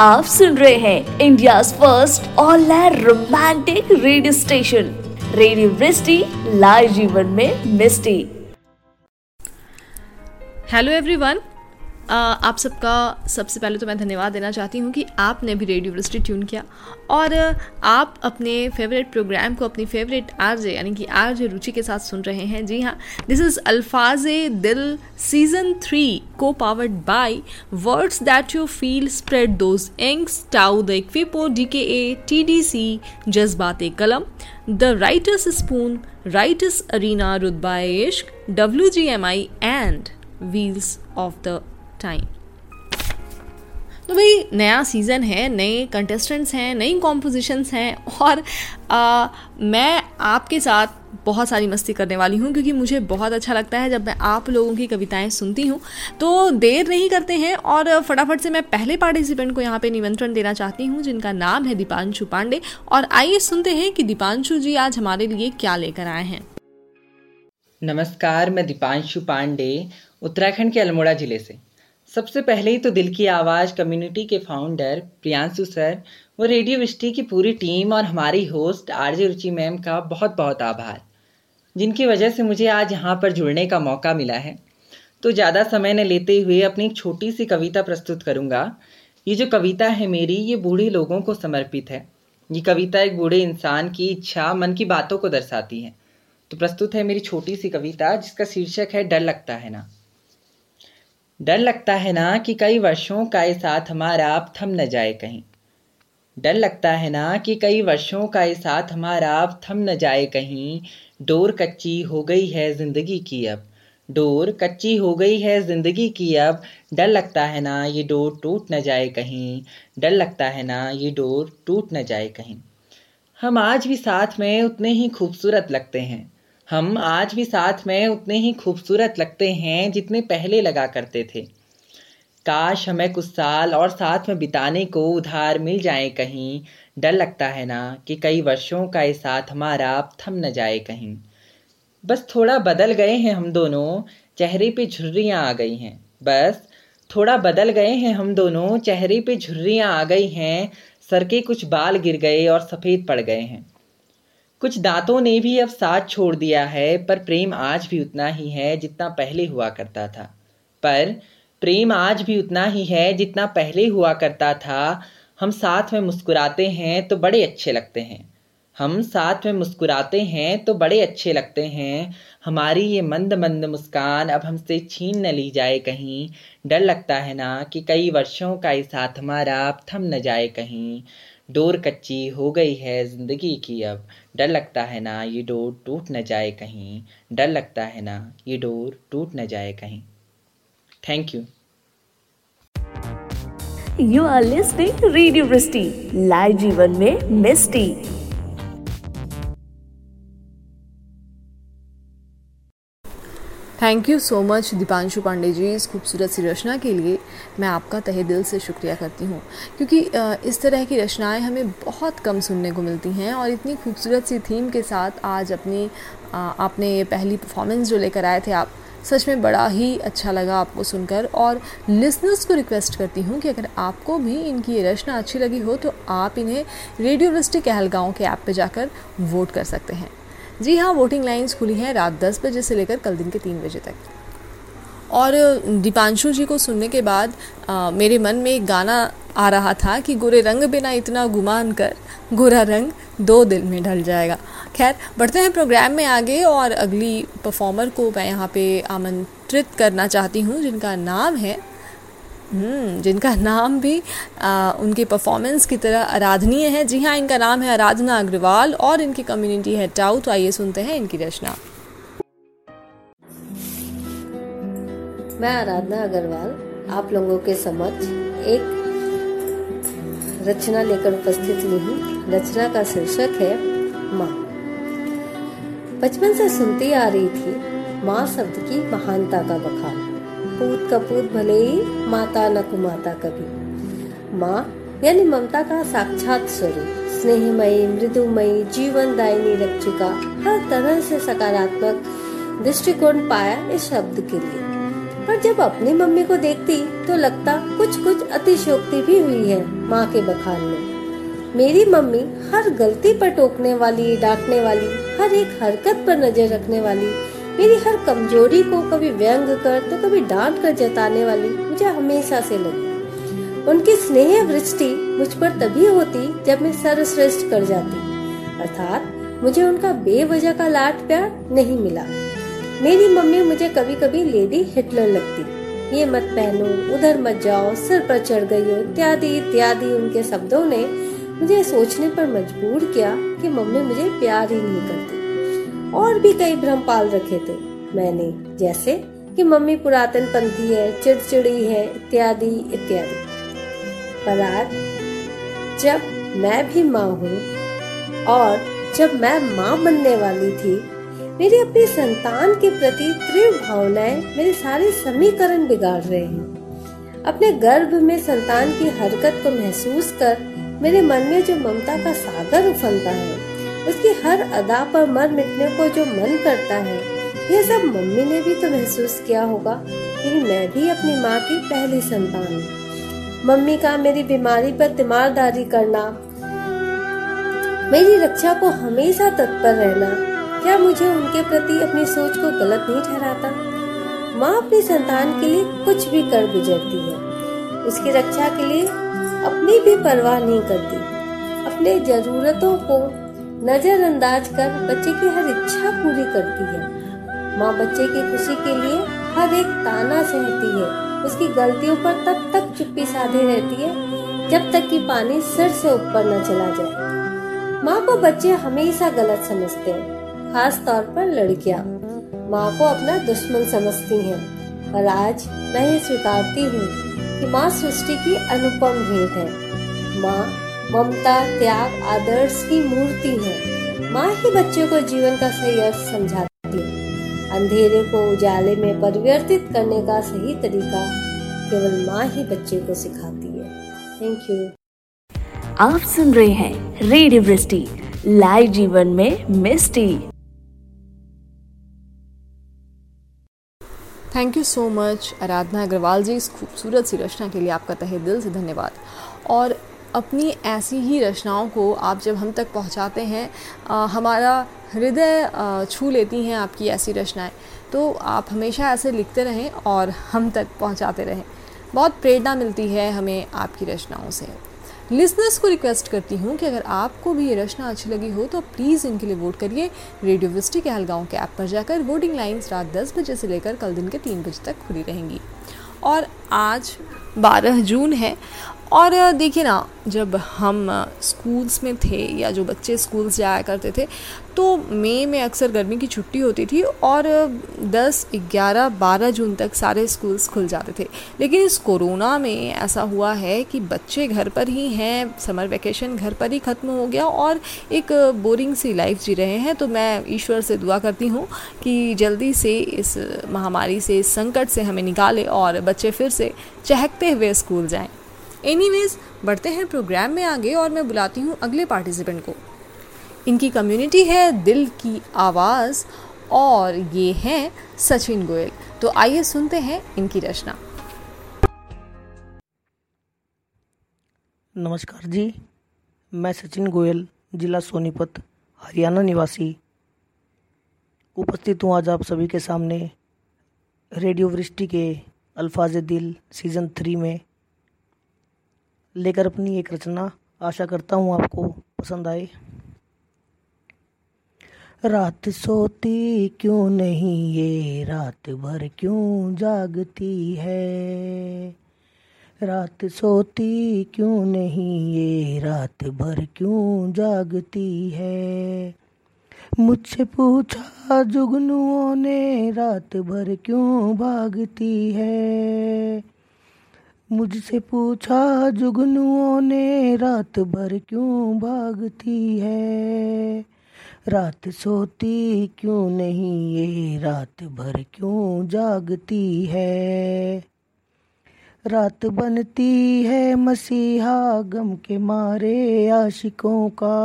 आप सुन रहे हैं India first all romantic radio station radio Vrishti live जीवन में मिस्टी हेलो एवरीवन आप सबका सबसे पहले तो मैं धन्यवाद देना चाहती हूँ कि आपने भी रेडियो वृष्टि ट्यून किया। और आप अपने फेवरेट प्रोग्राम को, अपनी फेवरेट आरजे यानी कि आरजे रुचि के साथ सुन रहे हैं। जी हाँ this is Alfaaz Dil season three को powered by words that you feel spread those inks tau the इक्विपो D K A T D C जज्बात कलम the writers spoon writers arena रुदबा इश्क W G M I and wheels of the time तो भाई नया season है नए contestants हैं नई कॉम्पोजिशंस हैं और आ, मैं आपके साथ बहुत सारी मस्ती करने वाली हूँ क्योंकि मुझे बहुत अच्छा लगता है जब मैं आप लोगों की कविताएँ सुनती हूँ। तो देर नहीं करते हैं और फटाफट से मैं पहले पार्टिसिपेंट को यहाँ पे निमंत्रण देना चाहती हूँ जिनका नाम है दीपांशु पांडे। और आइए सुनते हैं कि दीपांशु जी आज हमारे लिए क्या लेकर आए हैं। नमस्कार मैं दीपांशु पांडे उत्तराखंड के अल्मोड़ा ज़िले से। सबसे पहले ही तो दिल की आवाज़ कम्युनिटी के फाउंडर प्रियांशु सर, वो रेडियो विष्टी की पूरी टीम और हमारी होस्ट आरजे रुचि मैम का बहुत बहुत आभार, जिनकी वजह से मुझे आज यहाँ पर जुड़ने का मौका मिला है। तो ज़्यादा समय न लेते हुए अपनी एक छोटी सी कविता प्रस्तुत करूँगा। ये जो कविता है मेरी, ये बूढ़े लोगों को समर्पित है। ये कविता एक बूढ़े इंसान की इच्छा, मन की बातों को दर्शाती है। तो प्रस्तुत है मेरी छोटी सी कविता, जिसका शीर्षक है डर लगता है ना। डर लगता है ना कि कई वर्षों का ये साथ हमारा आप थम न जाए कहीं। डर लगता है ना कि कई वर्षों का ये साथ हमारा आप थम न जाए कहीं। डोर कच्ची हो गई है ज़िंदगी की अब। डोर कच्ची हो गई है ज़िंदगी की अब। डर लगता है ना ये डोर टूट न जाए कहीं। डर लगता है ना ये डोर टूट न जाए कहीं। हम आज भी साथ में उतने ही खूबसूरत लगते हैं। हम आज भी साथ में उतने ही खूबसूरत लगते हैं जितने पहले लगा करते थे। काश हमें कुछ साल और साथ में बिताने को उधार मिल जाए कहीं। डर लगता है ना कि कई वर्षों का ये साथ हमारा अब थम न जाए कहीं। बस थोड़ा बदल गए हैं हम दोनों, चेहरे पे झुर्रियाँ आ गई हैं। बस थोड़ा बदल गए हैं हम दोनों, चेहरे पे झुर्रियाँ आ गई हैं, सर के कुछ बाल गिर गए और सफ़ेद पड़ गए हैं। कुछ दांतों ने भी अब साथ छोड़ दिया है, पर प्रेम आज भी उतना ही है जितना पहले हुआ करता था। पर प्रेम आज भी उतना ही है जितना पहले हुआ करता था। हम साथ में मुस्कुराते हैं तो बड़े अच्छे लगते हैं। हम साथ में मुस्कुराते हैं तो बड़े अच्छे लगते हैं। हमारी ये मंद मंद मुस्कान अब हमसे छीन न ली जाए कहीं। डर लगता है ना कि कई वर्षों का ये साथ हमारा अब थम न जाए कहीं। डोर कच्ची हो गई है ज़िंदगी की अब। डर लगता है ना ये डोर टूट न जाए कहीं। डर लगता है ना ये डोर टूट न जाए कहीं। Thank you you are listening radio live जीवन में मिस्टी। Thank you so much Dipanshu Pandey ji इस खूबसूरत सी रचना के लिए मैं आपका तहे दिल से शुक्रिया करती हूँ। क्योंकि इस तरह की रचनाएँ हमें बहुत कम सुनने को मिलती हैं और इतनी खूबसूरत सी थीम के साथ आज अपनी आपने ये पहली परफॉर्मेंस जो लेकर आए थे आप, सच में बड़ा ही अच्छा लगा आपको सुनकर। और लिसनर्स को रिक्वेस्ट करती हूँ कि अगर आपको भी इनकी ये रचना अच्छी लगी हो तो आप इन्हें रेडियो विस्टिक कहलगाँव के ऐप पे जाकर वोट कर सकते हैं। जी हाँ वोटिंग लाइन्स खुली हैं रात दस बजे से लेकर कल दिन के तीन बजे तक। और दीपांशु जी को सुनने के बाद आ, मेरे मन में एक गाना आ रहा था कि गोरे रंग बिना इतना गुमान कर गोरा रंग दो दिल में ढल जाएगा। खैर बढ़ते हैं प्रोग्राम में आगे और अगली परफॉर्मर को मैं यहाँ पे आमंत्रित करना चाहती हूँ जिनका नाम है जिनका नाम भी आ, उनके परफॉर्मेंस की तरह आराधनीय है। जी हाँ इनका नाम है आराधना अग्रवाल और इनकी कम्युनिटी है टाउ तो आइए सुनते हैं इनकी रचना। मैं आराधना अग्रवाल आप लोगों के समक्ष एक रचना लेकर उपस्थित हुई हूँ। रचना का शीर्षक है माँ। बचपन से सुनती आ रही थी माँ शब्द की महानता का बखान। पूत कपूत भले ही माता न कुमाता कभी। माँ, यानी ममता का साक्षात स्वरूप, स्नेहमयी, मृदुमयी जीवन दायनी रक्षिका, हर तरह से सकारात्मक दृष्टिकोण पाया इस शब्द के लिए। पर जब अपनी मम्मी को देखती तो लगता कुछ कुछ अतिशोक्ति भी हुई है माँ के बखान में। मेरी मम्मी हर गलती पर टोकने वाली, डांटने वाली, हर एक हरकत पर नज़र रखने वाली मेरी हर कमज़ोरी को कभी व्यंग कर तो कभी डांट कर जताने वाली मुझे हमेशा से लगी। उनकी स्नेह वृष्टि मुझ पर तभी होती जब मैं सर्वश्रेष्ठ कर जाती। अर्थात, मुझे उनका बेवजह का लाट प्यार नहीं मिला। मेरी मम्मी मुझे कभी कभी लेडी हिटलर लगती। ये मत पहनो, उधर मत जाओ, सिर पर चढ़ गई हो, इत्यादि इत्यादि उनके शब्दों ने मुझे सोचने पर मजबूर किया कि मम्मी मुझे प्यार ही नहीं करती। और भी कई भ्रम पाल रखे थे। मैंने जैसे कि मम्मी पुरातन पंथी है, चिड़चिड़ी है, इत्यादि इत्यादि। पर आज जब मैं भी माँ हूँ और जब मैं माँ बनने वाली थी, मेरी अपनी संतान के प्रति तीव्र भावनाएँ मेरे सारे समीकरण बिगाड़ रहे हैं। अपने गर्भ में संतान की हरकत को महसूस कर मेरे मन में जो ममता का सागर उफलता है उसकी हर अदा पर मर मिटने को जो मन करता है, यह सब मम्मी ने भी तो महसूस किया होगा क्योंकि मैं भी अपनी माँ की पहली संतान मम्मी का मेरी बीमारी पर तीमारदारी करना, मेरी रक्षा को हमेशा तत्पर रहना, क्या मुझे उनके प्रति अपनी सोच को गलत नहीं ठहराता? माँ अपनी संतान के लिए कुछ भी कर गुजरती है, उसकी रक्षा के लिए अपनी भी परवाह नहीं करती, अपने जरूरतों को नजरअंदाज कर बच्चे की हर इच्छा पूरी करती है। माँ बच्चे की खुशी के लिए हर एक ताना सहती है। उसकी गलतियों पर तब तक चुप्पी साधे रहती है, जब तक कि पानी सिर से ऊपर न चला जाए। माँ को बच्चे हमेशा गलत समझते हैं, खास तौर पर लड़कियाँ। माँ को अपना दुश्मन समझती हैं, और आज मैं ये स्वीकारती हूँ कि माँ सृष्टि की अनुपम भेंट है। माँ ममता त्याग आदर्श की मूर्ति है। माँ ही बच्चों को जीवन का सही अर्थ समझाती है। अंधेरे को उजाले में परिवर्तित करने का सही तरीका केवल माँ ही बच्चे को सिखाती है। थैंक यू आप सुन रहे हैं रेडियो वृष्टि लाइव जीवन में मिस्टी। Thank you so much Aradhana Agarwal ji इस खूबसूरत सी रचना के लिए आपका तहे दिल से धन्यवाद। और अपनी ऐसी ही रचनाओं को आप जब हम तक पहुंचाते हैं आ, हमारा हृदय छू लेती हैं आपकी ऐसी रचनाएँ। तो आप हमेशा ऐसे लिखते रहें और हम तक पहुंचाते रहें। बहुत प्रेरणा मिलती है हमें आपकी रचनाओं से। लिसनर्स को रिक्वेस्ट करती हूँ कि अगर आपको भी ये रचना अच्छी लगी हो तो प्लीज़ इनके लिए वोट करिए रेडियो विस्टी के हलगाँव के ऐप पर जाकर। वोटिंग लाइन्स रात 10 बजे से लेकर कल दिन के तीन बजे तक खुली रहेंगी। और आज 12 जून है और देखिए ना जब हम स्कूल्स में थे या जो बच्चे स्कूल्स जाया करते थे तो मई में अक्सर गर्मी की छुट्टी होती थी और 10, 11, 12 जून तक सारे स्कूल्स खुल जाते थे। लेकिन इस कोरोना में ऐसा हुआ है कि बच्चे घर पर ही हैं समर वेकेशन घर पर ही ख़त्म हो गया और एक बोरिंग सी लाइफ जी रहे हैं। तो मैं ईश्वर से दुआ करती हूँ कि जल्दी से इस महामारी से इस संकट से हमें निकाले और बच्चे फिर से चहकते हुए स्कूल जाएँ। एनीवेज बढ़ते हैं प्रोग्राम में आगे और मैं बुलाती हूँ अगले पार्टिसिपेंट को। इनकी कम्युनिटी है दिल की आवाज़ और ये हैं सचिन गोयल। तो आइए सुनते हैं इनकी रचना। नमस्कार जी, मैं सचिन गोयल, जिला सोनीपत, हरियाणा निवासी। उपस्थित हूँ आज आप सभी के सामने रेडियो वृष्टि के अल्फाज दिल सीज़न थ्री में। लेकर अपनी एक रचना आशा करता हूँ आपको पसंद आए। रात सोती क्यों नहीं, ये रात भर क्यों जागती है? रात सोती क्यों नहीं, ये रात भर क्यों जागती है? मुझसे पूछा जुगनुओं ने, रात भर क्यों भागती है? मुझसे पूछा, जुगनुओं ने रात भर क्यों भागती है? रात सोती क्यों नहीं ये? रात भर क्यों जागती है? रात बनती है मसीहा गम के मारे आशिकों का।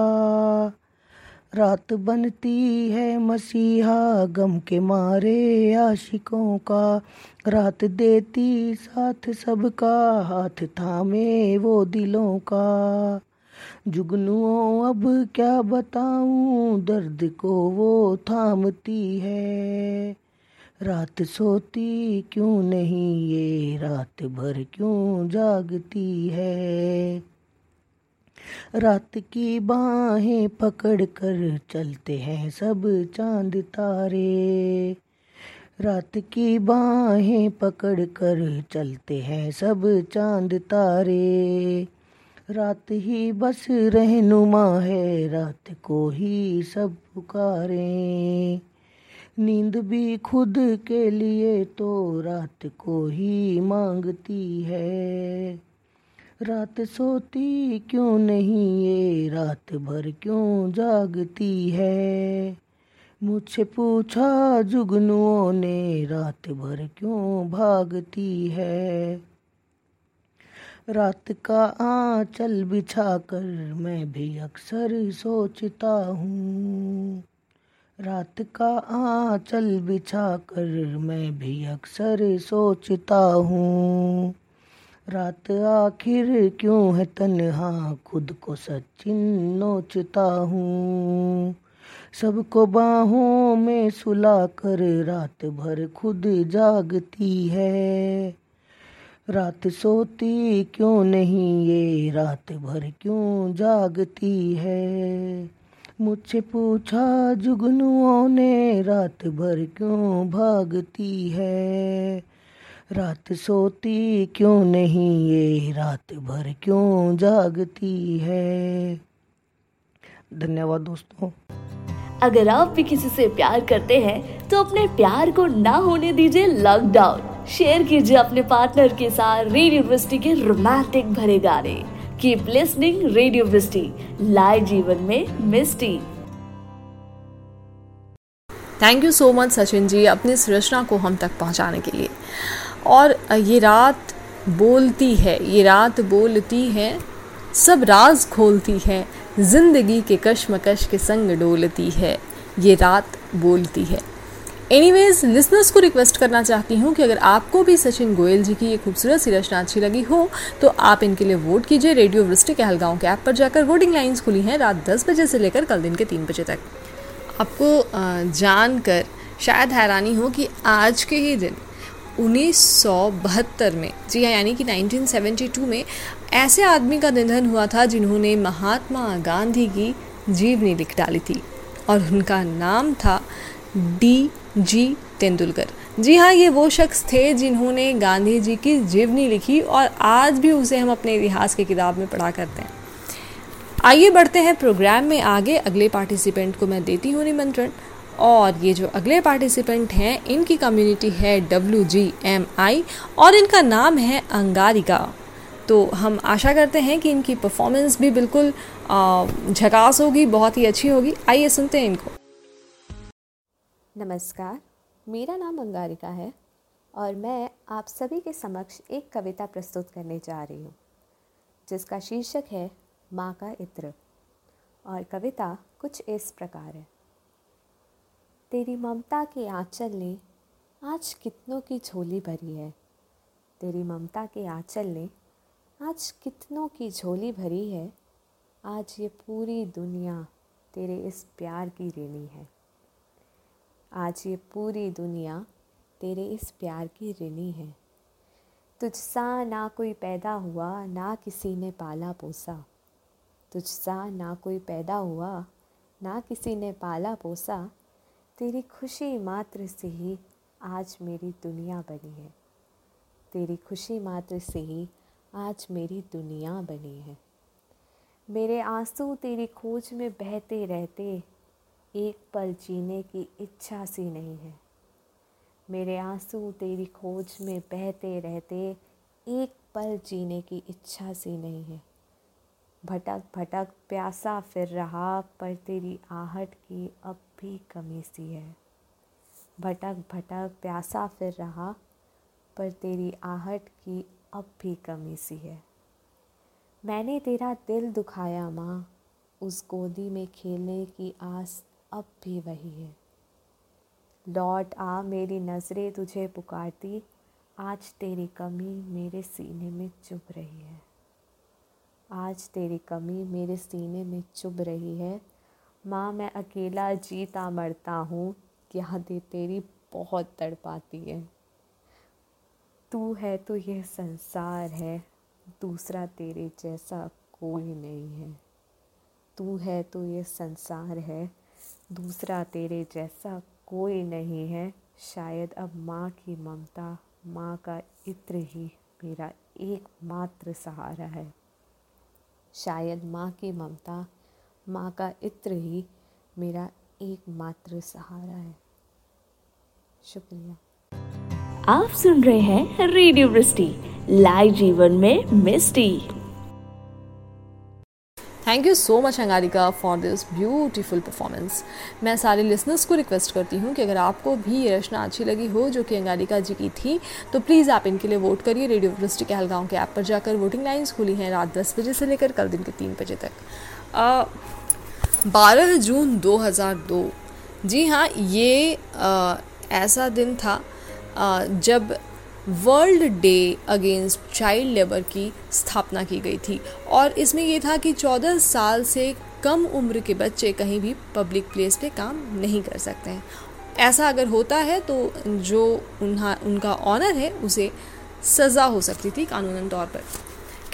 रात बनती है मसीहा गम के मारे आशिकों का। रात देती साथ सबका, हाथ थामे वो दिलों का। जुगनुओं, अब क्या बताऊँ, दर्द को वो थामती है। रात सोती क्यों नहीं, ये रात भर क्यों जागती है? रात की बाहें पकड़ कर चलते हैं सब चाँद तारे। रात की बाहें पकड़ कर चलते हैं सब चाँद तारे। रात ही बस रहनुमा है, रात को ही सब पुकारे। नींद भी खुद के लिए तो रात को ही मांगती है। रात सोती क्यों नहीं? ये रात भर क्यों जागती है? मुझसे पूछा जुगनुओं ने, रात भर क्यों भागती है? रात का आंचल बिछा कर मैं भी अक्सर सोचता हूँ। रात का आंचल बिछा कर मैं भी अक्सर सोचता हूँ। रात आखिर क्यों है तन्हा? खुद को सचिन नोचता हूँ। सबको बाहों में सुला कर रात भर खुद जागती है। रात सोती क्यों नहीं ये? रात भर क्यों जागती है? मुझसे पूछा जुगनुओं ने, रात भर क्यों भागती है? रात सोती क्यों नहीं? ये रात भर क्यों जागती है? धन्यवाद दोस्तों। अगर आप भी किसी से प्यार करते हैं तो अपने प्यार को ना होने दीजिए लॉकडाउन शेयर कीजिए अपने पार्टनर के साथ रेडियो यूनिवर्सिटी के रोमांटिक भरे गाने। कीप लिसनिंग रेडियो यूनिवर्सिटी लाए जीवन में मिस्टी thank you so much Sachin ji अपनी इस रचना को हम तक पहुँचाने के लिए। और ये रात बोलती है, ये रात बोलती है, सब राज खोलती है, ज़िंदगी के कशमकश के संग डोलती है, ये रात बोलती है। एनीवेज लिसनर्स को रिक्वेस्ट करना चाहती हूँ कि अगर आपको भी सचिन गोयल जी की ये खूबसूरत सी रचना अच्छी लगी हो तो आप इनके लिए वोट कीजिए रेडियो वृष्टि हलगांव के ऐप पर जाकर। वोटिंग लाइन्स खुली हैं रात दस बजे से लेकर कल दिन के तीन बजे तक। आपको जानकर शायद हैरानी हो कि आज के ही दिन 1972 में। जी हाँ यानी कि 1972 में ऐसे आदमी का निधन हुआ था जिन्होंने महात्मा गांधी की जीवनी लिख डाली थी और उनका नाम था डी जी तेंदुलकर। जी हाँ ये वो शख्स थे जिन्होंने गांधी जी की जीवनी लिखी और आज भी उसे हम अपने इतिहास की किताब में पढ़ा करते हैं। आइए बढ़ते हैं प्रोग्राम में आगे। अगले पार्टिसिपेंट को मैं देती हूँ निमंत्रण। और ये जो अगले पार्टिसिपेंट हैं, इनकी कम्युनिटी है डब्ल्यू जी एम आई और इनका नाम है अंगारिका। तो हम आशा करते हैं कि इनकी परफॉर्मेंस भी बिल्कुल झकास होगी, बहुत ही अच्छी होगी। आइए सुनते हैं इनको। नमस्कार, मेरा नाम अंगारिका है और मैं आप सभी के समक्ष एक कविता प्रस्तुत करने जा रही हूँ, जिसका शीर्षक है माँ का इत्र। और कविता कुछ इस प्रकार है। तेरी ममता के आंचल ने आज कितनों की झोली भरी है। तेरी ममता के आंचल ने आज कितनों की झोली भरी है। आज ये पूरी दुनिया तेरे इस प्यार की ऋणी है। आज ये पूरी दुनिया तेरे इस प्यार की ऋणी है। तुझसा ना कोई पैदा हुआ, ना किसी ने पाला पोसा। तुझसा ना कोई पैदा हुआ, ना किसी ने पाला पोसा। तेरी खुशी मात्र से ही आज मेरी दुनिया बनी है। तेरी खुशी मात्र से ही आज मेरी दुनिया बनी है। मेरे आँसू तेरी खोज में बहते रहते एक पल जीने की इच्छा सी नहीं है। मेरे आँसू तेरी खोज में बहते रहते एक पल जीने की इच्छा सी नहीं है। भटक भटक प्यासा फिर रहा पर तेरी आहट की अब भी कमी सी है। भटक भटक, प्यासा फिर रहा, पर तेरी आहट की अब भी कमी सी है। मैंने तेरा दिल दुखाया माँ, उस गोदी में खेलने की आस अब भी वही है। लौट आ मेरी नज़रें तुझे पुकारती, आज तेरी कमी मेरे सीने में चुभ रही है। आज तेरी कमी मेरे सीने में चुभ रही है माँ, मैं अकेला जीता मरता हूँ यादें तेरी बहुत तड़पाती है। तू है तो यह संसार है, दूसरा तेरे जैसा कोई नहीं है। तू है तो ये संसार है, दूसरा तेरे जैसा कोई नहीं है। शायद अब माँ की ममता, माँ का इत्र ही मेरा एकमात्र सहारा है। शायद माँ की ममता माँ का इत्र ही मेरा एकमात्र सहारा है। शुक्रिया। आप सुन रहे हैं रेडियो वृष्टि लाइव जीवन में मिस्टी। Thank you so much Angarika for this beautiful performance मैं सारे लिसनर्स को रिक्वेस्ट करती हूँ कि अगर आपको भी ये रचना अच्छी लगी हो जो कि अंगारिका जी की थी तो प्लीज़ आप इनके लिए वोट करिए रेडियो यूनिवर्सिटी कहलगाँव के ऐप पर जाकर। वोटिंग लाइन्स खुली हैं रात दस बजे से लेकर कल दिन के तीन बजे तक। बारह जून दो हज़ार दो। जी हाँ ये आ, ऐसा दिन था आ, जब world day against child labour की स्थापना की गई थी। और इसमें ये था कि 14 साल से कम उम्र के बच्चे कहीं भी पब्लिक प्लेस पे काम नहीं कर सकते हैं। ऐसा अगर होता है तो जो उनका ऑनर है उसे सज़ा हो सकती थी कानूनन तौर पर।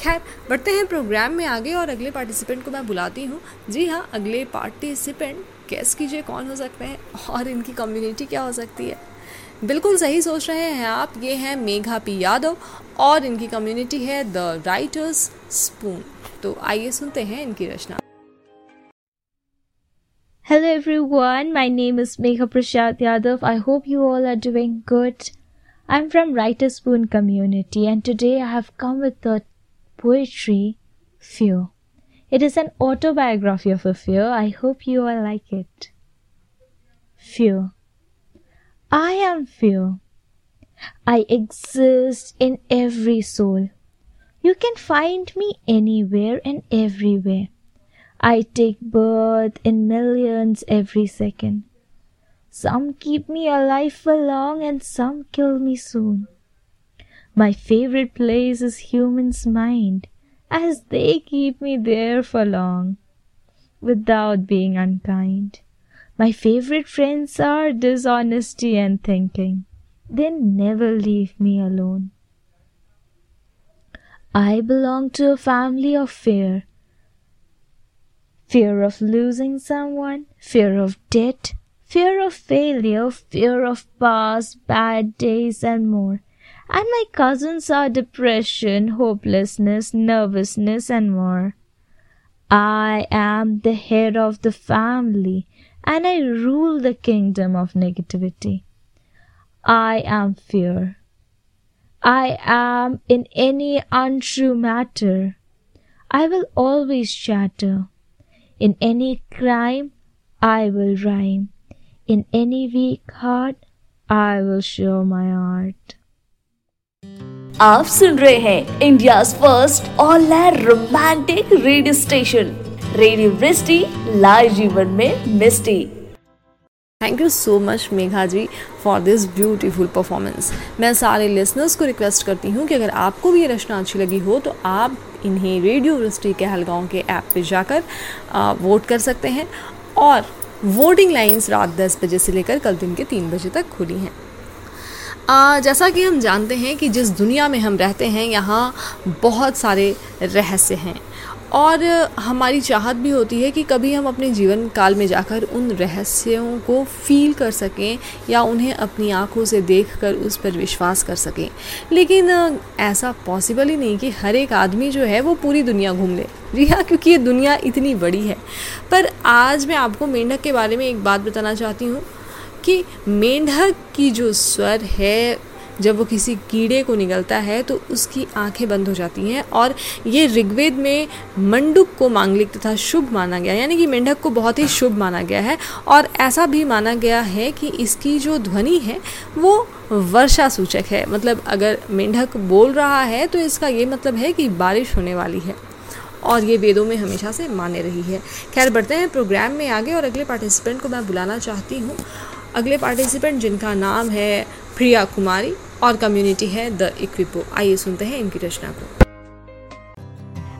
खैर बढ़ते हैं प्रोग्राम में आगे और अगले पार्टिसिपेंट को मैं बुलाती हूँ जी हाँ अगले पार्टिसिपेंट कैस कीजिए कौन हो सकते हैं और इनकी कम्युनिटी क्या हो सकती है बिल्कुल सही सोच रहे हैं आप ये हैं मेघा पी यादव और इनकी कम्युनिटी है द राइटर्स स्पून तो आइए सुनते हैं इनकी रचना Hello everyone, my name is Megha Prashad Yadav. I hope you all are doing good. I'm from Writer Spoon community and today I have come with the poetry Fear. It is an autobiography of a fear. I hope you all like it. Fear. I am fear. I exist in every soul. You can find me anywhere and everywhere. I take birth in millions every second. Some keep me alive for long and some kill me soon. My favorite place is human's mind, as they keep me there for long, without being unkind. My favorite friends are dishonesty and thinking. They never leave me alone. I belong to a family of fear. Fear of losing someone, fear of debt, fear of failure, fear of past bad days, and more. And my cousins are depression, hopelessness, nervousness, and more. I am the head of the family and I rule the kingdom of negativity. I am fear. I am in any untrue matter. I will always chatter. In any crime, I will rhyme. In any weak heart, I will show my art. आप सुन रहे हैं India first online romantic radio station radio Vrishti live जीवन में मिस्टी। Thank you so much Megha ji for this beautiful performance मैं सारे listeners को request करती हूँ कि अगर आपको भी ये रचना अच्छी लगी हो तो आप इन्हें रेडियो वृष्टि कहलगाँव के ऐप पे जाकर आ, वोट कर सकते हैं। और वोटिंग लाइंस रात 10 बजे से लेकर कल दिन के तीन बजे तक खुली हैं। आ, जैसा कि हम जानते हैं कि जिस दुनिया में हम रहते हैं यहाँ बहुत सारे रहस्य हैं। और हमारी चाहत भी होती है कि कभी हम अपने जीवन काल में जाकर उन रहस्यों को फील कर सकें या उन्हें अपनी आँखों से देख कर उस पर विश्वास कर सकें। लेकिन ऐसा पॉसिबल ही नहीं कि हर एक आदमी जो है वो पूरी दुनिया घूम ले। जी हाँ क्योंकि ये दुनिया इतनी बड़ी है। पर आज मैं आपको मेंढक के बारे में एक बात बताना चाहती हूँ। कि मेंढक की जो स्वर है, जब वो किसी कीड़े को निगलता है तो उसकी आँखें बंद हो जाती हैं और ये ऋग्वेद में मंडुक को मांगलिक तथा शुभ माना गया, यानी कि मेंढक को बहुत ही शुभ माना गया है। और ऐसा भी माना गया है कि इसकी जो ध्वनि है, वो वर्षा सूचक है। मतलब अगर मेंढक बोल रहा है तो इसका ये मतलब है कि बारिश होने वाली है और ये वेदों में हमेशा से माने रही है। खैर, बढ़ते हैं प्रोग्राम में आगे और अगले पार्टिसिपेंट को मैं बुलाना चाहती हूँ। अगले पार्टिसिपेंट जिनका नाम है प्रिया कुमारी और कम्युनिटी है द इक्विपो आइए सुनते हैं इनकी रचना को।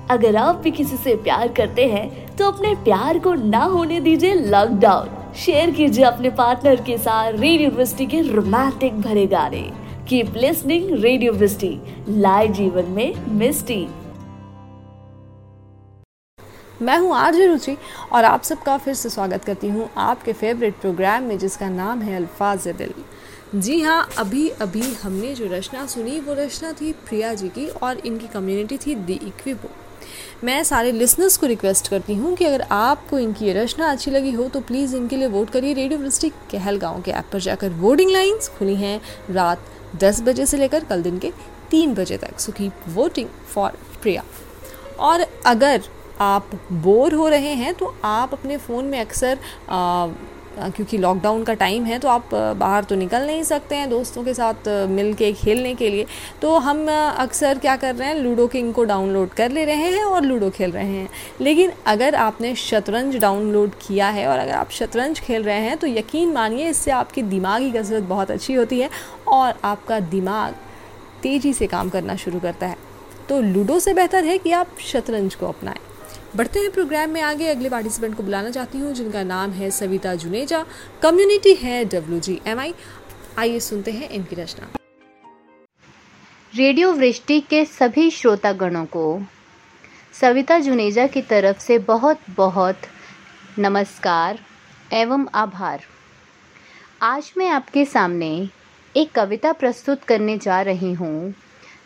अगर आप भी किसी से प्यार करते हैं तो अपने प्यार को ना होने दीजिए लॉकडाउन शेयर कीजिए अपने पार्टनर के साथ रेडियो यूनिवर्सिटी के रोमांटिक भरे गाने। कीप लिसनिंग रेडियो यूनिवर्सिटी लाइव जीवन में मिस्टी मैं हूँ आरजे रुचि और आप सबका फिर से स्वागत करती हूँ आपके फेवरेट प्रोग्राम में जिसका नाम है अल्फाज दिल। जी हाँ अभी अभी हमने जो रचना सुनी, वो रचना थी प्रिया जी की और इनकी कम्युनिटी थी दी इक्विपो मैं सारे लिसनर्स को रिक्वेस्ट करती हूँ कि अगर आपको इनकी ये रचना अच्छी लगी हो तो प्लीज़ इनके लिए वोट करिए रेडियो डिस्ट्रिक्ट कहल गाँव के ऐप पर जाकर। वोटिंग लाइन्स खुली हैं रात दस बजे से लेकर कल दिन के तीन बजे तक। So keep voting for Priya. और अगर आप बोर हो रहे हैं तो आप अपने फ़ोन में अक्सर क्योंकि लॉकडाउन का टाइम है तो आप बाहर तो निकल नहीं सकते हैं दोस्तों के साथ मिल के खेलने के लिए। तो हम अक्सर क्या कर रहे हैं लूडो किंग को डाउनलोड कर ले रहे हैं और लूडो खेल रहे हैं। लेकिन अगर आपने शतरंज डाउनलोड किया है और अगर आप शतरंज खेल रहे हैं तो यकीन मानिए, इससे आपकी दिमागी कसरत बहुत अच्छी होती है और आपका दिमाग तेज़ी से काम करना शुरू करता है। तो लूडो से बेहतर है कि आप शतरंज को अपनाएँ। बढ़ते हैं प्रोग्राम में आगे अगले पार्टिसिपेंट को बुलाना चाहती हूँ, जिनका नाम है सविता जुनेजा। कम्युनिटी है डब्ल्यू जी एम आई आइए सुनते हैं इनकी रचना। रेडियो वृष्टि के सभी श्रोतागणों को सविता जुनेजा की तरफ़ से बहुत बहुत नमस्कार एवं आभार। आज मैं आपके सामने एक कविता प्रस्तुत करने जा रही हूँ,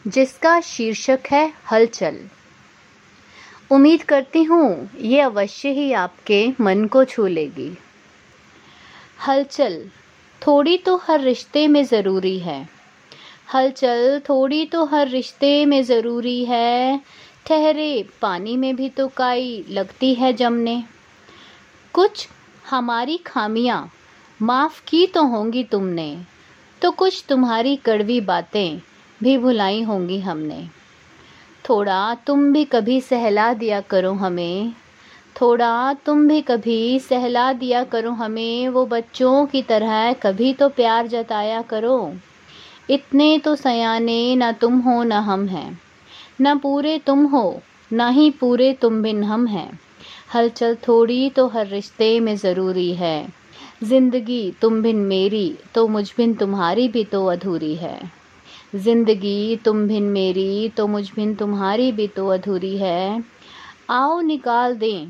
जिसका शीर्षक है हलचल। उम्मीद करती हूँ ये अवश्य ही आपके मन को छू लेगी। हलचल, थोड़ी तो हर रिश्ते में ज़रूरी है। हलचल, थोड़ी तो हर रिश्ते में ज़रूरी है। ठहरे, पानी में भी तो काई लगती है जमने। कुछ हमारी खामियाँ माफ़ की तो होंगी तुमने तो कुछ तुम्हारी कड़वी बातें भी भुलाई होंगी हमने। थोड़ा तुम भी कभी सहला दिया करो हमें। थोड़ा तुम भी कभी सहला दिया करो हमें, वो बच्चों की तरह कभी तो प्यार जताया करो। इतने तो सयाने ना तुम हो ना हम हैं। न पूरे तुम हो, ना ही पूरे तुम बिन हम हैं। हलचल थोड़ी तो हर रिश्ते में ज़रूरी है। ज़िंदगी तुम बिन मेरी तो मुझ बिन तुम्हारी भी तो अधूरी है। ज़िंदगी तुम भिन मेरी तो मुझ भिन तुम्हारी भी तो अधूरी है। आओ निकाल दें,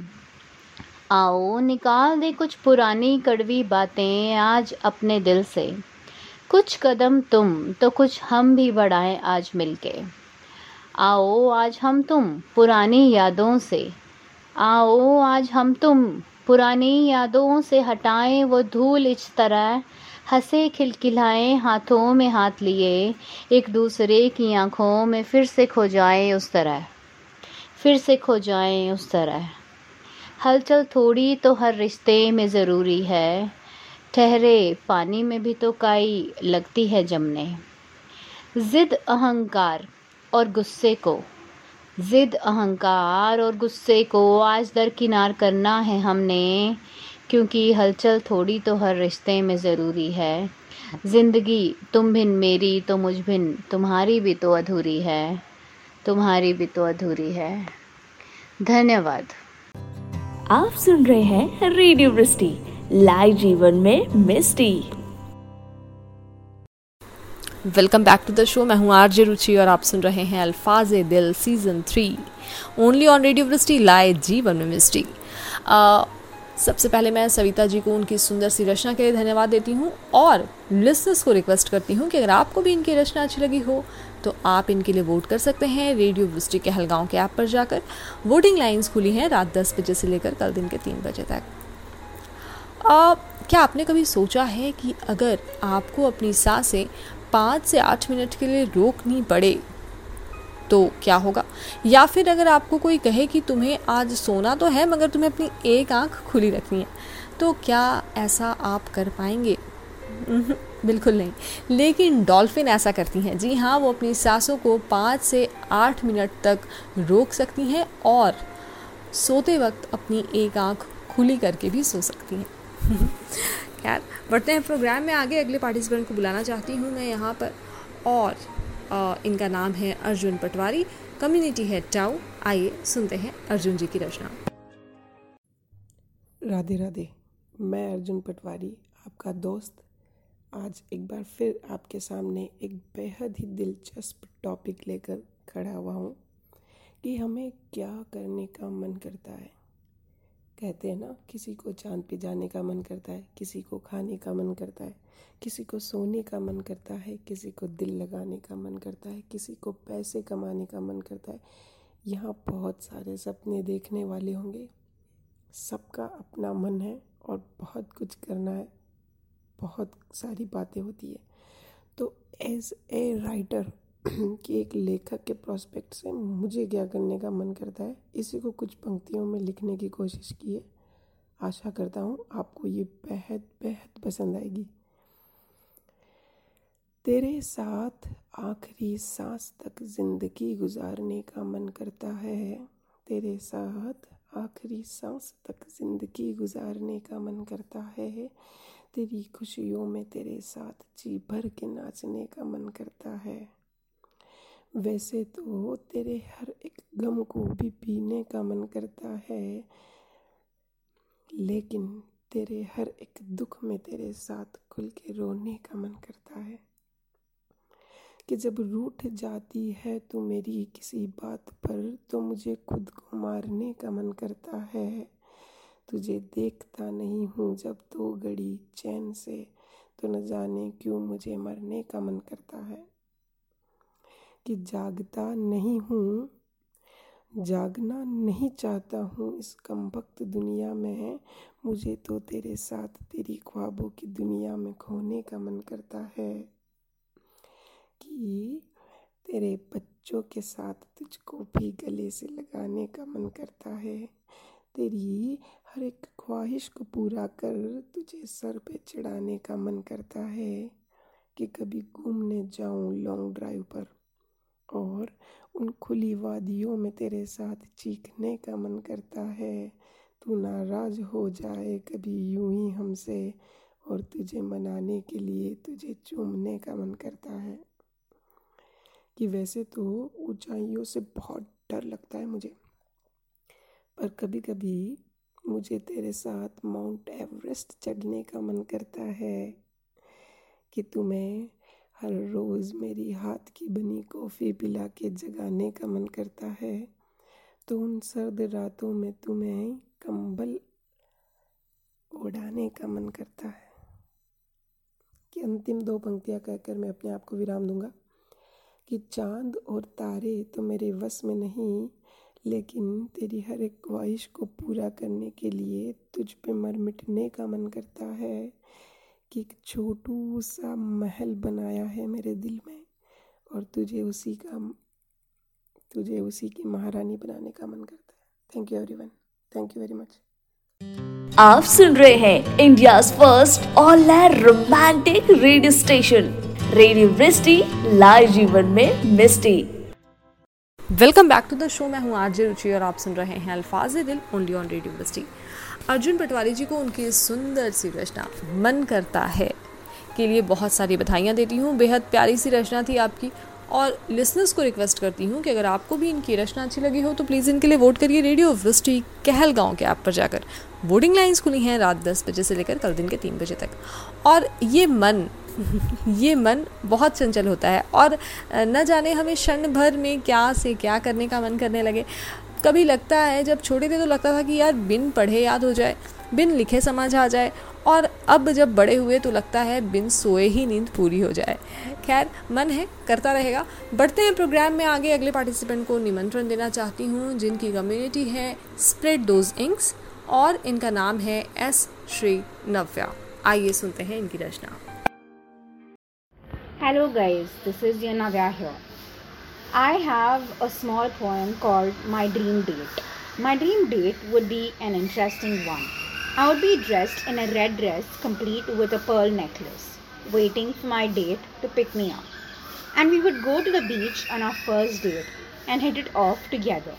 आओ निकाल दे कुछ पुरानी कड़वी बातें आज अपने दिल से। कुछ कदम तुम तो कुछ हम भी बढ़ाएँ आज मिलके। आओ आज हम तुम पुरानी यादों से, आओ आज हम तुम पुरानी यादों से हटाएँ वो धूल इस तरह हंसे खिलखिलाए, हाथों में हाथ लिए, एक दूसरे की आँखों में फिर से खो जाए उस तरह। फिर से खो जाए उस तरह। हलचल थोड़ी तो हर रिश्ते में ज़रूरी है। ठहरे पानी में भी तो काई लगती है जमने। ज़िद अहंकार और गुस्से को। ज़िद अहंकार और गुस्से को आज दरकिनार करना है हमने। क्योंकि हलचल थोड़ी तो हर रिश्ते में ज़रूरी है। ज़िंदगी तुम भिन मेरी तो मुझ भिन तुम्हारी भी तो अधूरी है। तुम्हारी भी तो अधूरी है। धन्यवाद। आप सुन रहे हैं रेडियो वृष्टि लाइव जीवन में मिस्टी। Welcome back to the show मैं हूँ आरजे रुचि और आप सुन रहे हैं Alfaaz Dil season three only on radio Vrishti live जीवन में मिस्टी। सबसे पहले मैं सविता जी को उनकी सुंदर सी रचना के लिए धन्यवाद देती हूँ और लिसनर्स को रिक्वेस्ट करती हूँ कि अगर आपको भी इनकी रचना अच्छी लगी हो तो आप इनके लिए वोट कर सकते हैं रेडियो विस्टी के हलगांव के ऐप पर जाकर। वोटिंग लाइन्स खुली हैं रात दस बजे से लेकर कल दिन के तीन बजे तक। क्या आपने कभी सोचा है कि अगर आपको अपनी साँसें पाँच से आठ मिनट के लिए रोकनी पड़े तो क्या होगा? या फिर अगर आपको कोई कहे कि तुम्हें आज सोना तो है, मगर तुम्हें अपनी एक आँख खुली रखनी है तो क्या ऐसा आप कर पाएँगे? बिल्कुल नहीं। लेकिन डॉल्फिन ऐसा करती हैं। जी हाँ वो अपनी सांसों को पाँच से आठ मिनट तक रोक सकती हैं और सोते वक्त अपनी एक आँख खुली करके भी सो सकती हैं। खैर, बढ़ते हैं प्रोग्राम में। आगे अगले पार्टिसिपेंट को बुलाना चाहती हूँ मैं यहाँ पर। और आ, इनका नाम है अर्जुन पटवारी। कम्युनिटी है टाउ आइए सुनते हैं अर्जुन जी की रचना। राधे राधे मैं अर्जुन पटवारी आपका दोस्त। आज एक बार फिर आपके सामने एक बेहद ही दिलचस्प टॉपिक लेकर खड़ा हुआ हूँ कि हमें क्या करने का मन करता है। कहते हैं ना, किसी को चाँद पे जाने का मन करता है, किसी को खाने का मन करता है, किसी को सोने का मन करता है, किसी को दिल लगाने का मन करता है, किसी को पैसे कमाने का मन करता है। यहाँ बहुत सारे सपने देखने वाले होंगे। सबका अपना मन है और बहुत कुछ करना है। बहुत सारी बातें होती है। तो एज ए राइटर कि एक लेखक के प्रोस्पेक्ट से मुझे क्या करने का मन करता है, इसी को कुछ पंक्तियों में लिखने की कोशिश की है। आशा करता हूँ आपको ये बेहद बेहद पसंद आएगी। तेरे साथ आखिरी सांस तक ज़िंदगी गुजारने का मन करता है। तेरे साथ आखिरी सांस तक ज़िंदगी गुजारने का मन करता है। तेरी खुशियों में तेरे साथ जी भर के नाचने का मन करता है। वैसे तो तेरे हर एक गम को भी पीने का मन करता है, लेकिन तेरे हर एक दुख में तेरे साथ खुल के रोने का मन करता है। कि जब रूठ जाती है तो मेरी किसी बात पर तो मुझे खुद को मारने का मन करता है। तुझे देखता नहीं हूँ जब तो घड़ी चैन से तो न जाने क्यों मुझे मरने का मन करता है। कि जागता नहीं हूँ, जागना नहीं चाहता हूँ इस कम वक्त दुनिया में, मुझे तो तेरे साथ तेरी ख्वाबों की दुनिया में खोने का मन करता है कि तेरे बच्चों के साथ तुझको भी गले से लगाने का मन करता है। तेरी हर एक ख्वाहिश को पूरा कर तुझे सर पे चढ़ाने का मन करता है कि कभी घूमने जाऊँ लॉन्ग ड्राइव पर। और उन खुली वादियों में तेरे साथ चीखने का मन करता है। तू नाराज़ हो जाए कभी यूँ ही हमसे और तुझे मनाने के लिए तुझे चूमने का मन करता है। कि वैसे तो ऊंचाइयों से बहुत डर लगता है मुझे, पर कभी कभी मुझे तेरे साथ माउंट एवरेस्ट चढ़ने का मन करता है कि तुम्हें हर रोज़ मेरी हाथ की बनी कॉफ़ी पिला के जगाने का मन करता है। तो उन सर्द रातों में तुम्हें कंबल उड़ाने का मन करता है। कि अंतिम दो पंक्तियाँ कहकर मैं अपने आप को विराम दूँगा। कि चाँद और तारे तो मेरे वश में नहीं, लेकिन तेरी हर एक ख्वाहिश को पूरा करने के लिए तुझ पे मर मिटने का मन करता है। कि एक छोटू सा महल बनाया है मेरे दिल में और तुझे उसी का तुझे उसी की महारानी बनाने का मन करता है। Thank you everyone thank you very much आप सुन रहे हैं India first all romantic radio station radio Vrishti live जीवन में मिस्टी। Welcome back to the show मैं हूँ आरजे रुचि और आप सुन रहे हैं अल्फाज दिल ओनली ऑन रेडियो वृष्टि अर्जुन पटवारी जी को उनकी सुंदर सी रचना मन करता है। के लिए बहुत सारी बधाइयाँ देती हूँ। बेहद प्यारी सी रचना थी आपकी। और लिसनर्स को रिक्वेस्ट करती हूँ कि अगर आपको भी इनकी रचना अच्छी लगी हो तो प्लीज़ इनके लिए वोट करिए रेडियो वृष्टि कहल गाँव के ऐप पर जाकर। बोर्डिंग लाइन्स खुली हैं रात दस बजे से लेकर कल दिन के तीन बजे तक। और ये मन ये मन बहुत चंचल होता है। और न जाने हमें क्षण भर में क्या से क्या करने का मन करने लगे। कभी लगता है, जब छोटे थे तो लगता था कि यार बिन पढ़े याद हो जाए, बिन लिखे समझ आ जाए, और अब जब बड़े हुए तो लगता है बिन सोए ही नींद पूरी हो जाए। खैर, मन है, करता रहेगा। बढ़ते हैं प्रोग्राम में आगे। अगले पार्टिसिपेंट को निमंत्रण देना चाहती हूँ, जिनकी कम्युनिटी है स्प्रेड दोज इंक्स और इनका नाम है एस श्री नव्या आइए सुनते हैं इनकी रचना। Hello guys this is your Navya I have a small poem called My Dream Date. My dream date would be an interesting one. I would be dressed in a red dress complete with a pearl necklace, waiting for my date to pick me up. And we would go to the beach on our first date and hit it off together.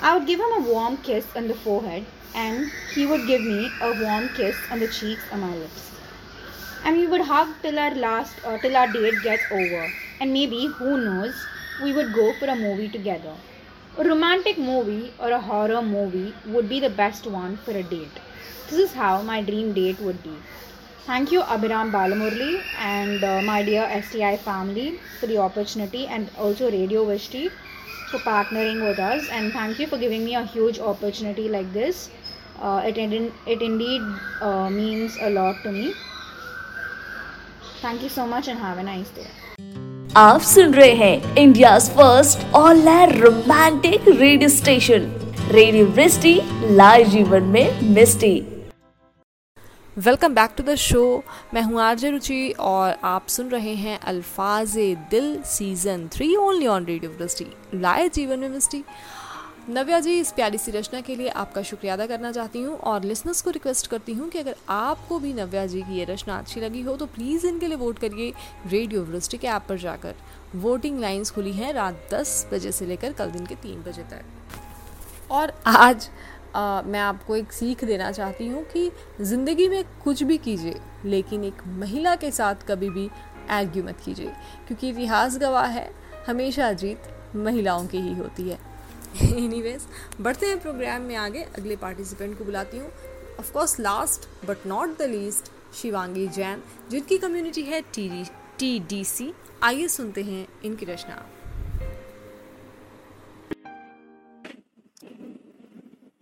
I would give him a warm kiss on the forehead, and he would give me a warm kiss on the cheeks and my lips. And we would hug till our last, uh, till our date gets over, and maybe, who knows, we would go for a movie together. A romantic movie or a horror movie would be the best one for a date. This is how my dream date would be. Thank you, Abhiram Balamurli, and uh, my dear STI family for the opportunity, and also Radio Vishti for partnering with us. And thank you for giving me a huge opportunity like this. Uh, it, it indeed uh, means a lot to me. Thank you so much and have a nice day. आप सुन रहे हैं India first all romantic radio station radio Vrishti live जीवन में मिस्टी। Welcome back to the show मैं हूँ RJ रुचि और आप सुन रहे हैं Alfaaz Dil season three only on radio Vrishti live जीवन में मिस्टी। नव्या जी इस प्यारी सी रचना के लिए आपका शुक्रिया अदा करना चाहती हूँ और लिसनर्स को रिक्वेस्ट करती हूँ कि अगर आपको भी नव्या जी की ये रचना अच्छी लगी हो तो प्लीज़ इनके लिए वोट करिए रेडियो वृष्टि के ऐप पर जाकर। वोटिंग लाइंस खुली हैं रात दस बजे से लेकर कल दिन के तीन बजे तक। और आज आ, मैं आपको एक सीख देना चाहती हूँ कि ज़िंदगी में कुछ भी कीजिए लेकिन एक महिला के साथ कभी भी एग्यू मत कीजिए क्योंकि इतिहास गवाह है हमेशा जीत महिलाओं की ही होती है। एनीवेज बढ़ते हैं प्रोग्राम में आगे। अगले पार्टिसिपेंट को बुलाती हूँ। Of course last but not the least Shivangi Jain, जिनकी कम्युनिटी है टी टी डी सी आइए सुनते हैं इनकी रचना।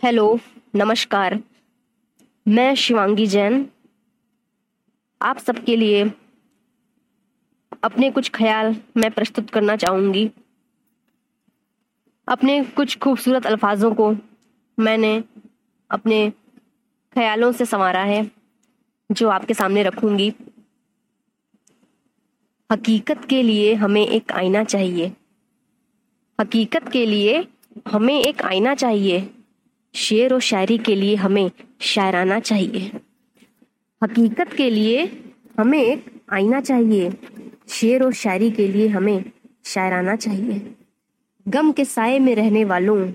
हेलो नमस्कार। मैं शिवांगी जैन। आप सबके लिए अपने कुछ ख्याल मैं प्रस्तुत करना चाहूँगी। अपने कुछ खूबसूरत अल्फाजों को मैंने अपने ख्यालों से संवारा है, जो आपके सामने रखूँगी। हकीकत के लिए हमें एक आईना चाहिए। हकीकत के लिए हमें एक आईना चाहिए। शेर और शायरी के लिए हमें शायराना चाहिए। हकीकत के लिए हमें एक आईना चाहिए। शेर और शायरी के लिए हमें शायराना चाहिए। गम के साय में रहने वालों,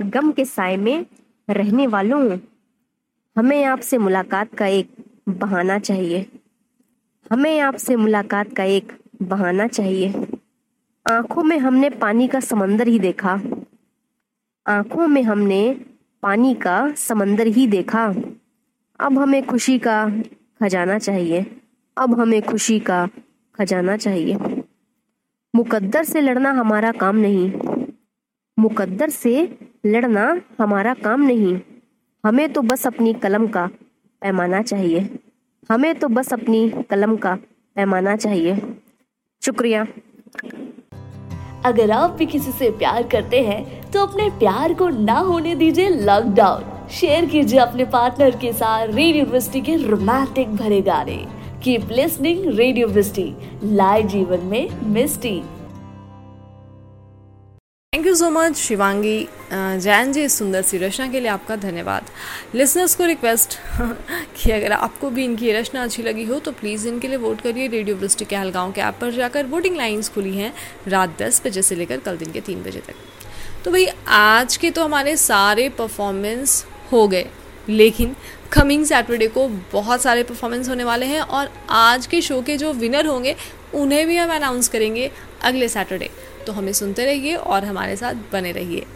गम के साय में रहने वालों, हमें आपसे मुलाकात का एक बहाना चाहिए। हमें आपसे मुलाकात का एक बहाना चाहिए। आँखों में हमने पानी का समंदर ही देखा। आँखों में हमने पानी का समंदर ही देखा। अब हमें खुशी का खजाना चाहिए। अब हमें खुशी का खजाना चाहिए। मुकद्दर से लड़ना हमारा काम नहीं। मुकद्दर से लड़ना हमारा काम नहीं। हमें तो बस अपनी कलम का पैमाना चाहिए। हमें तो बस अपनी कलम का पैमाना चाहिए। शुक्रिया। अगर आप भी किसी से प्यार करते हैं तो अपने प्यार को ना होने दीजिए लॉकडाउन शेयर कीजिए अपने पार्टनर के साथ रेडियो यूनिवर्सिटी के रोमांटिक भरे गाने। Keep listening radio Vrishti live जीवन में मिस्टी। Thank you so much Shivangi Jain ji सुंदर सी रचना के लिए आपका धन्यवाद। लिसनर्स को रिक्वेस्ट कि अगर आपको भी इनकी रचना अच्छी लगी हो तो प्लीज़ इनके लिए वोट करिए रेडियो वृष्टि के हलगांव के ऐप पर जाकर। वोटिंग लाइंस खुली हैं रात दस बजे से लेकर कल दिन के तीन बजे तक। तो भाई, आज के तो हमारे सारे परफॉर्मेंस हो गए। लेकिन कमिंग सैटरडे को बहुत सारे परफॉर्मेंस होने वाले हैं और आज के शो के जो विनर होंगे, उन्हें भी हम अनाउंस करेंगे अगले सैटरडे तो हमें सुनते रहिए और हमारे साथ बने रहिए।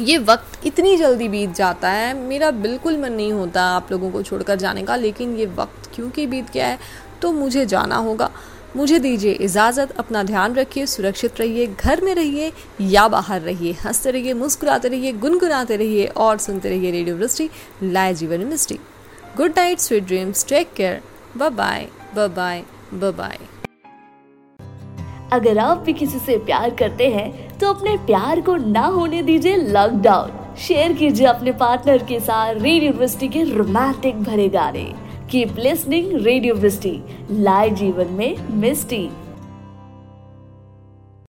ये वक्त इतनी जल्दी बीत जाता है, मेरा बिल्कुल मन नहीं होता आप लोगों को छोड़कर जाने का, लेकिन ये वक्त क्योंकि बीत गया है तो मुझे जाना होगा। मुझे दीजिए इजाज़त, अपना ध्यान रखिए, सुरक्षित रहिए, घर में रहिए या बाहर रहिए। हँसते रहिए, मुस्कुराते रहिए, गुनगुनाते रहिए और सुनते रहिए रेडियो वृष्टि लाए जीवन मिस्टी good night, sweet dreams, take care. Bye bye bye अगर आप भी किसी से प्यार करते हैं तो अपने प्यार को ना होने दीजिए लॉकडाउन शेयर कीजिए अपने पार्टनर के साथ, रेडियो यूनिवर्सिटी के रोमांटिक भरे गाने। कीप लिसनिंग रेडियो मिस्टी लाइव जीवन में मिस्टी